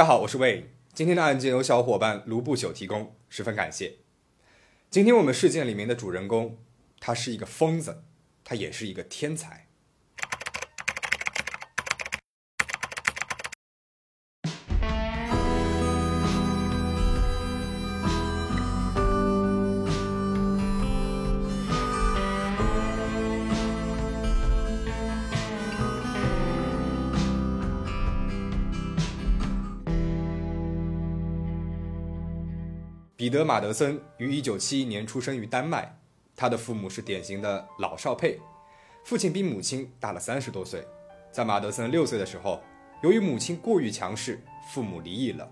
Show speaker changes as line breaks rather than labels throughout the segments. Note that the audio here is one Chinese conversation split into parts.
大家好，我是魏。今天的案件由小伙伴卢不朽提供，十分感谢。今天我们事件里面的主人公，他是一个疯子，他也是一个天才。彼得·马德森于1971年出生于丹麦，他的父母是典型的老少配，父亲比母亲大了三十多岁。在马德森六岁的时候，由于母亲过于强势，父母离异了。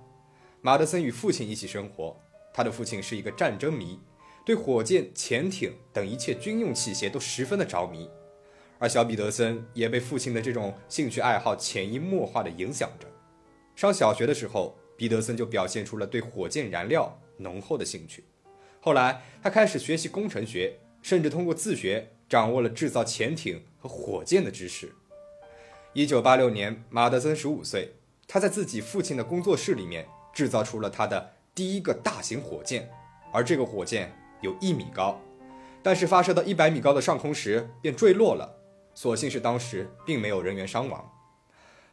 马德森与父亲一起生活，他的父亲是一个战争迷，对火箭、潜艇等一切军用器械都十分的着迷，而小彼得森也被父亲的这种兴趣爱好潜移默化地影响着。上小学的时候，彼得森就表现出了对火箭燃料。浓厚的兴趣，后来他开始学习工程学，甚至通过自学掌握了制造潜艇和火箭的知识。一九八六年，马德森十五岁，他在自己父亲的工作室里面制造出了他的第一个大型火箭，而这个火箭有一米高，但是发射到一百米高的上空时便坠落了，所幸是当时并没有人员伤亡。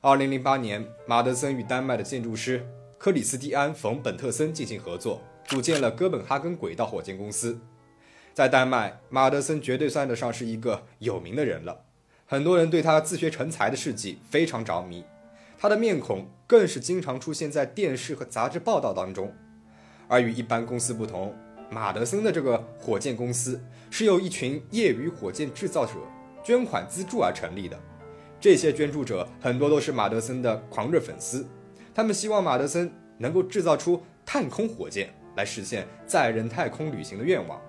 二零零八年，马德森与丹麦的建筑师克里斯蒂安·冯·本特森进行合作。组建了哥本哈根轨道火箭公司，在丹麦，马德森绝对算得上是一个有名的人了。很多人对他自学成才的事迹非常着迷，他的面孔更是经常出现在电视和杂志报道当中。而与一般公司不同，马德森的这个火箭公司是由一群业余火箭制造者捐款资助而成立的。这些捐助者很多都是马德森的狂热粉丝，他们希望马德森能够制造出探空火箭。来实现载人太空旅行的愿望，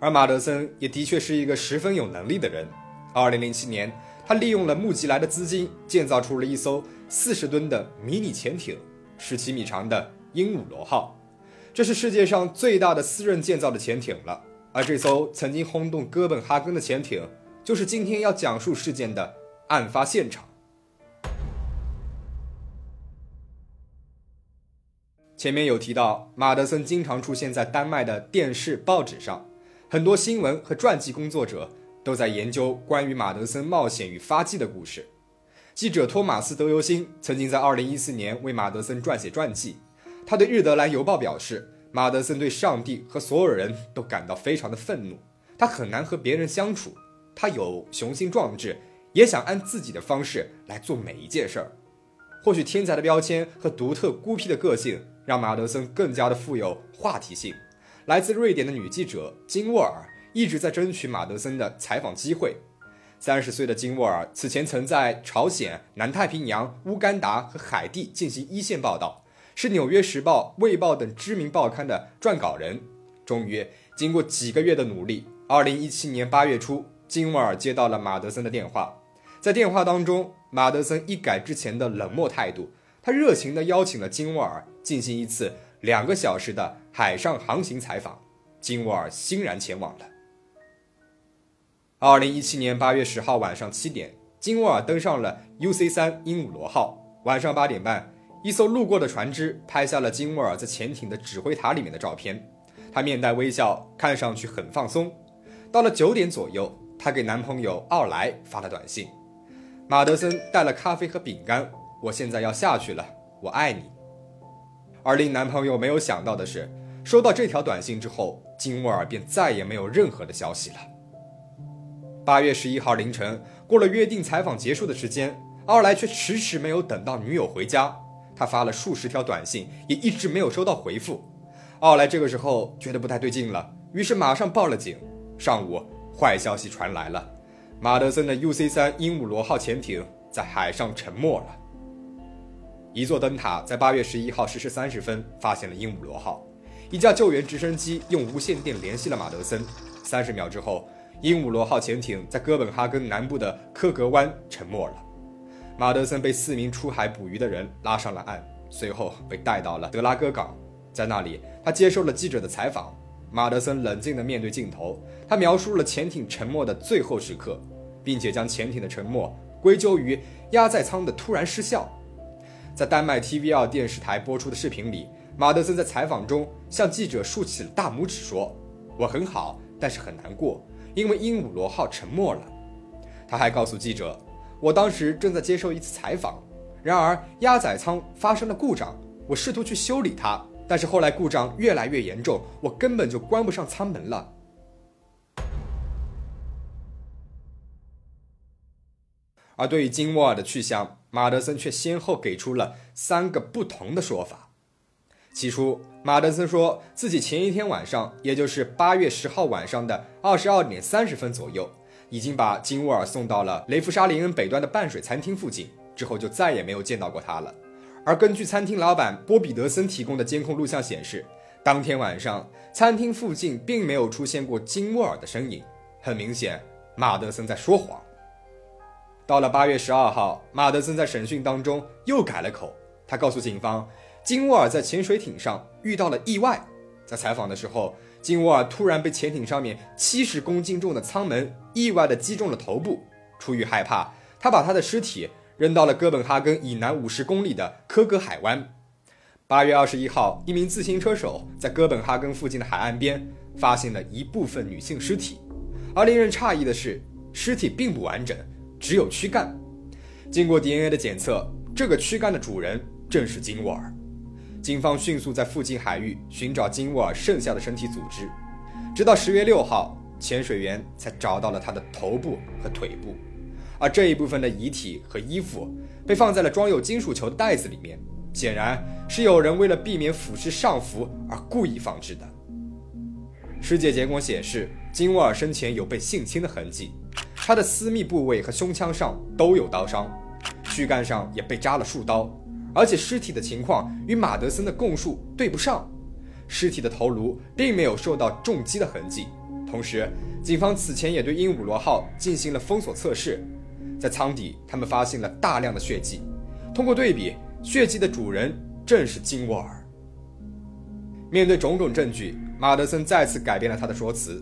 而马德森也的确是一个十分有能力的人。二零零七年，他利用了募集来的资金，建造出了一艘四十吨的迷你潜艇，十七米长的鹦鹉螺号，这是世界上最大的私人建造的潜艇了。而这艘曾经轰动哥本哈根的潜艇，就是今天要讲述事件的案发现场。前面有提到，马德森经常出现在丹麦的电视、报纸上，很多新闻和传记工作者都在研究关于马德森冒险与发迹的故事。记者托马斯·德尤辛曾经在2014年为马德森撰写传记，他对《日德兰邮报》表示，马德森对上帝和所有人都感到非常的愤怒，他很难和别人相处，他有雄心壮志，也想按自己的方式来做每一件事儿。或许天才的标签和独特孤僻的个性。让马德森更加的富有话题性。来自瑞典的女记者金沃尔一直在争取马德森的采访机会。三十岁的金沃尔此前曾在朝鲜、南太平洋、乌干达和海地进行一线报道，是《纽约时报》、《卫报》等知名报刊的撰稿人。终于，经过几个月的努力，二零一七年八月初，金沃尔接到了马德森的电话。在电话当中，马德森一改之前的冷漠态度。他热情地邀请了金沃尔进行一次两个小时的海上航行采访，金沃尔欣然前往了。二零一七年八月十号晚上七点，金沃尔登上了 UC 三鹦鹉螺号。晚上八点半，一艘路过的船只拍下了金沃尔在潜艇的指挥塔里面的照片，他面带微笑，看上去很放松。到了九点左右，他给男朋友奥莱发了短信，马德森带了咖啡和饼干。我现在要下去了，我爱你。而令男朋友没有想到的是，收到这条短信之后，金沃尔便再也没有任何的消息了。八月十一号凌晨，过了约定采访结束的时间，奥莱却迟迟没有等到女友回家。他发了数十条短信，也一直没有收到回复。奥莱这个时候觉得不太对劲了，于是马上报了警。上午，坏消息传来了，马德森的 UC 三鹦鹉螺号潜艇在海上沉没了。一座灯塔在八月十一号十时三十分发现了鹦鹉螺号，一架救援直升机用无线电联系了马德森。三十秒之后，鹦鹉螺号潜艇在哥本哈根南部的科格湾沉没了。马德森被四名出海捕鱼的人拉上了岸，随后被带到了德拉戈港，在那里他接受了记者的采访。马德森冷静地面对镜头，他描述了潜艇沉没的最后时刻，并且将潜艇的沉没归咎于压载舱的突然失效。在丹麦 TV2 电视台播出的视频里，马德森在采访中向记者竖起了大拇指，说：“我很好，但是很难过，因为鹦鹉螺号沉没了。”他还告诉记者：“我当时正在接受一次采访，然而压载舱发生了故障，我试图去修理它，但是后来故障越来越严重，我根本就关不上舱门了。”而对于金沃尔的去向，马德森却先后给出了三个不同的说法。起初，马德森说自己前一天晚上，也就是八月十号晚上的二十二点三十分左右，已经把金沃尔送到了雷夫沙林恩北端的半水餐厅附近，之后就再也没有见到过他了。而根据餐厅老板波比德森提供的监控录像显示，当天晚上餐厅附近并没有出现过金沃尔的身影。很明显，马德森在说谎。到了八月十二号，马德森在审讯当中又改了口。他告诉警方，金沃尔在潜水艇上遇到了意外。在采访的时候，金沃尔突然被潜艇上面七十公斤重的舱门意外地击中了头部。出于害怕，他把他的尸体扔到了哥本哈根以南五十公里的科格海湾。八月二十一号，一名自行车手在哥本哈根附近的海岸边发现了一部分女性尸体，而令人诧异的是，尸体并不完整。只有躯干，经过 DNA 的检测，这个躯干的主人正是金沃尔。警方迅速在附近海域寻找金沃尔剩下的身体组织，直到十月六号，潜水员才找到了他的头部和腿部，而这一部分的遗体和衣服被放在了装有金属球的袋子里面，显然是有人为了避免腐蚀上浮而故意放置的。尸检结果显示，金沃尔生前有被性侵的痕迹。他的私密部位和胸腔上都有刀伤，躯干上也被扎了数刀，而且尸体的情况与马德森的供述对不上。尸体的头颅并没有受到重击的痕迹。同时，警方此前也对鹦鹉螺号进行了封锁测试，在舱底他们发现了大量的血迹。通过对比，血迹的主人正是金沃尔。面对种种证据，马德森再次改变了他的说辞。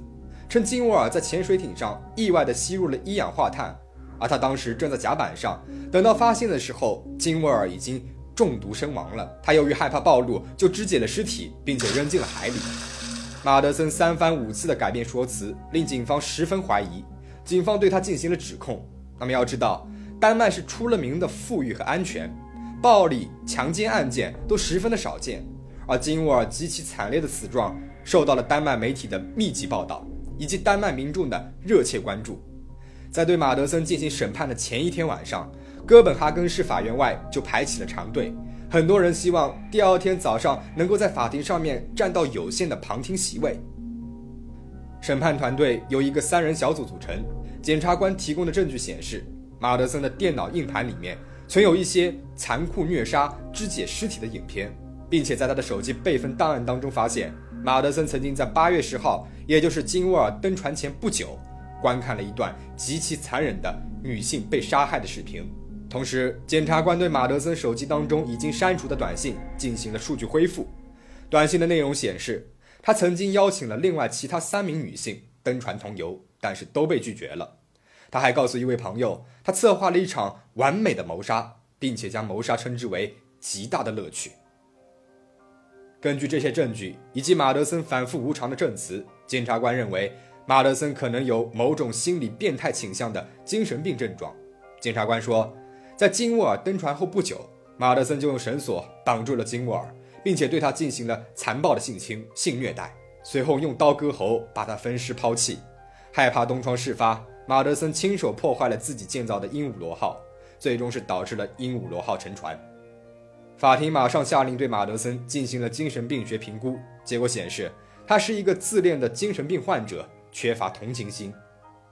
称金沃尔在潜水艇上意外地吸入了一氧化碳，而他当时正在甲板上。等到发现的时候，金沃尔已经中毒身亡了。他由于害怕暴露，就肢解了尸体，并且扔进了海里。马德森三番五次的改变说辞，令警方十分怀疑。警方对他进行了指控。那么要知道，丹麦是出了名的富裕和安全，暴力、强奸案件都十分的少见。而金沃尔极其惨烈的死状，受到了丹麦媒体的密集报道。以及丹麦民众的热切关注，在对马德森进行审判的前一天晚上，哥本哈根市法院外就排起了长队，很多人希望第二天早上能够在法庭上面占到有限的旁听席位。审判团队由一个三人小组组成，检察官提供的证据显示，马德森的电脑硬盘里面存有一些残酷虐杀、肢解尸体的影片，并且在他的手机备份档案当中发现。马德森曾经在八月十号，也就是金沃尔登船前不久，观看了一段极其残忍的女性被杀害的视频。同时，检察官对马德森手机当中已经删除的短信进行了数据恢复。短信的内容显示，他曾经邀请了另外其他三名女性登船同游，但是都被拒绝了。他还告诉一位朋友，他策划了一场完美的谋杀，并且将谋杀称之为极大的乐趣。根据这些证据以及马德森反复无常的证词，检察官认为马德森可能有某种心理变态倾向的精神病症状。检察官说，在金沃尔登船后不久，马德森就用绳索绑住了金沃尔，并且对他进行了残暴的性侵、性虐待，随后用刀割喉，把他分尸抛弃。害怕东窗事发，马德森亲手破坏了自己建造的鹦鹉螺号，最终是导致了鹦鹉螺号沉船。法庭马上下令对马德森进行了精神病学评估，结果显示他是一个自恋的精神病患者，缺乏同情心。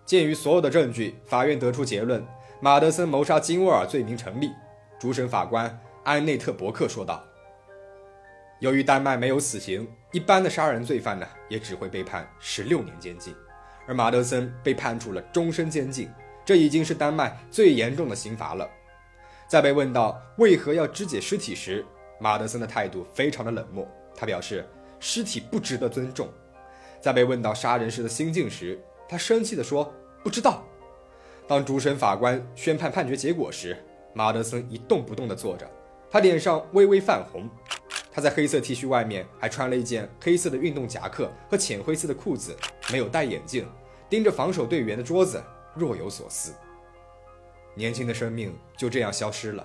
鉴于所有的证据，法院得出结论：马德森谋杀金沃尔罪名成立。主审法官安内特伯克说道：“由于丹麦没有死刑，一般的杀人罪犯呢也只会被判十六年监禁，而马德森被判处了终身监禁，这已经是丹麦最严重的刑罚了。”在被问到为何要肢解尸体时，马德森的态度非常的冷漠。他表示尸体不值得尊重。在被问到杀人时的心境时，他生气地说：“不知道。”当主审法官宣判判决结果时，马德森一动不动地坐着，他脸上微微泛红。他在黑色 T 恤外面还穿了一件黑色的运动夹克和浅灰色的裤子，没有戴眼镜，盯着防守队员的桌子，若有所思。年轻的生命就这样消失了。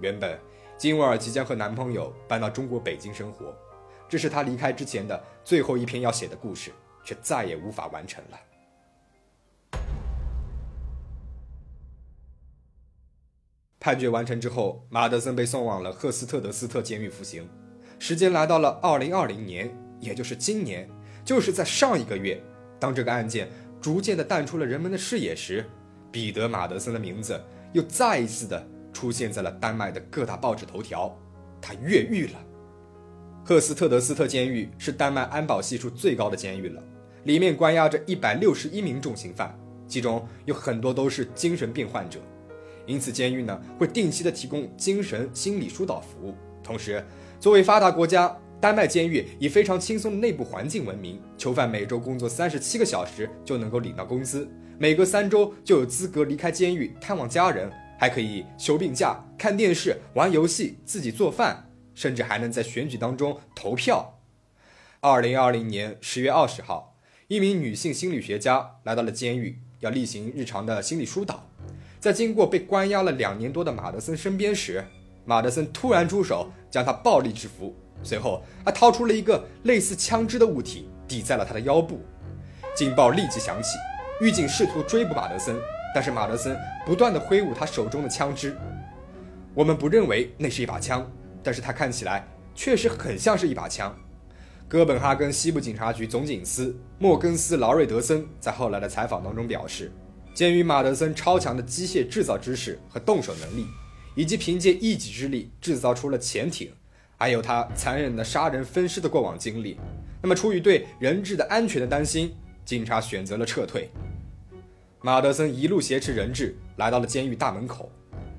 原本金沃尔即将和男朋友搬到中国北京生活，这是他离开之前的最后一篇要写的故事，却再也无法完成了。判决完成之后，马德森被送往了赫斯特德斯特监狱服刑。时间来到了二零二零年，也就是今年，就是在上一个月，当这个案件逐渐的淡出了人们的视野时，彼得·马德森的名字又再一次的出现在了丹麦的各大报纸头条。他越狱了。赫斯特德斯特监狱是丹麦安保系数最高的监狱了，里面关押着一百六十一名重刑犯，其中有很多都是精神病患者。因此，监狱呢会定期的提供精神心理疏导服务。同时，作为发达国家，丹麦监狱以非常轻松的内部环境闻名。囚犯每周工作三十七个小时就能够领到工资，每隔三周就有资格离开监狱探望家人，还可以休病假、看电视、玩游戏、自己做饭，甚至还能在选举当中投票。二零二零年十月二十号，一名女性心理学家来到了监狱，要例行日常的心理疏导。在经过被关押了两年多的马德森身边时，马德森突然出手将他暴力制服，随后他掏出了一个类似枪支的物体抵在了他的腰部。警报立即响起，狱警试图追捕马德森，但是马德森不断的挥舞他手中的枪支。我们不认为那是一把枪，但是他看起来确实很像是一把枪。哥本哈根西部警察局总警司莫根斯劳瑞德森在后来的采访当中表示。鉴于马德森超强的机械制造知识和动手能力，以及凭借一己之力制造出了潜艇，还有他残忍的杀人分尸的过往经历，那么出于对人质的安全的担心，警察选择了撤退。马德森一路挟持人质来到了监狱大门口，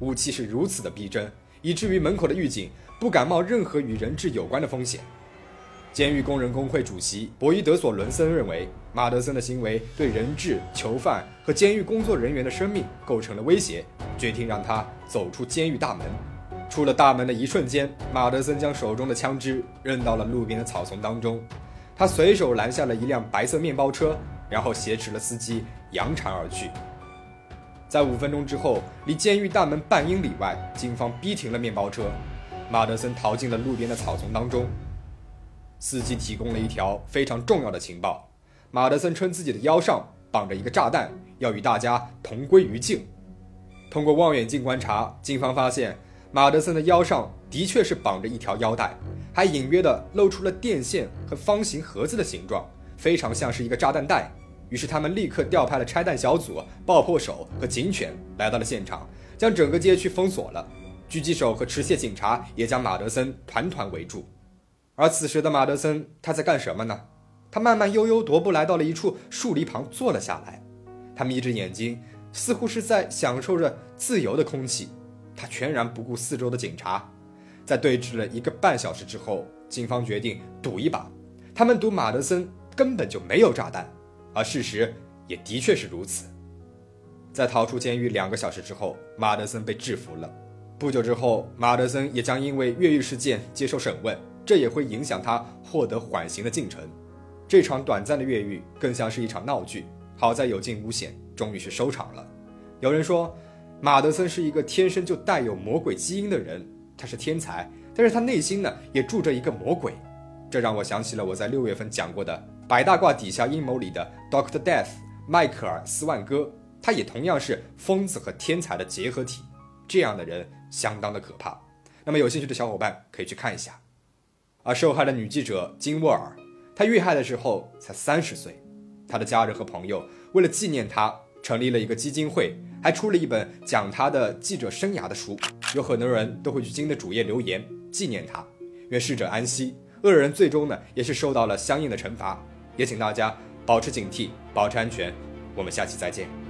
武器是如此的逼真，以至于门口的狱警不敢冒任何与人质有关的风险。监狱工人工会主席博伊德索伦森认为，马德森的行为对人质、囚犯和监狱工作人员的生命构成了威胁，决定让他走出监狱大门。出了大门的一瞬间，马德森将手中的枪支扔到了路边的草丛当中，他随手拦下了一辆白色面包车，然后挟持了司机扬长而去。在五分钟之后，离监狱大门半英里外，警方逼停了面包车，马德森逃进了路边的草丛当中。司机提供了一条非常重要的情报：马德森称自己的腰上绑着一个炸弹，要与大家同归于尽。通过望远镜观察，警方发现马德森的腰上的确是绑着一条腰带，还隐约的露出了电线和方形盒子的形状，非常像是一个炸弹袋。于是他们立刻调派了拆弹小组、爆破手和警犬来到了现场，将整个街区封锁了。狙击手和持械警察也将马德森团团围住。而此时的马德森，他在干什么呢？他慢慢悠悠踱步来到了一处树篱旁，坐了下来。他眯着眼睛，似乎是在享受着自由的空气。他全然不顾四周的警察。在对峙了一个半小时之后，警方决定赌一把。他们赌马德森根本就没有炸弹，而事实也的确是如此。在逃出监狱两个小时之后，马德森被制服了。不久之后，马德森也将因为越狱事件接受审问。这也会影响他获得缓刑的进程。这场短暂的越狱更像是一场闹剧，好在有惊无险，终于是收场了。有人说，马德森是一个天生就带有魔鬼基因的人，他是天才，但是他内心呢也住着一个魔鬼。这让我想起了我在六月份讲过的百大卦底下阴谋里的 Doctor Death 迈克尔斯万哥，他也同样是疯子和天才的结合体。这样的人相当的可怕。那么有兴趣的小伙伴可以去看一下。而受害的女记者金沃尔，她遇害的时候才三十岁。她的家人和朋友为了纪念她，成立了一个基金会，还出了一本讲她的记者生涯的书。有很多人都会去金的主页留言纪念她，愿逝者安息。个人最终呢，也是受到了相应的惩罚。也请大家保持警惕，保持安全。我们下期再见。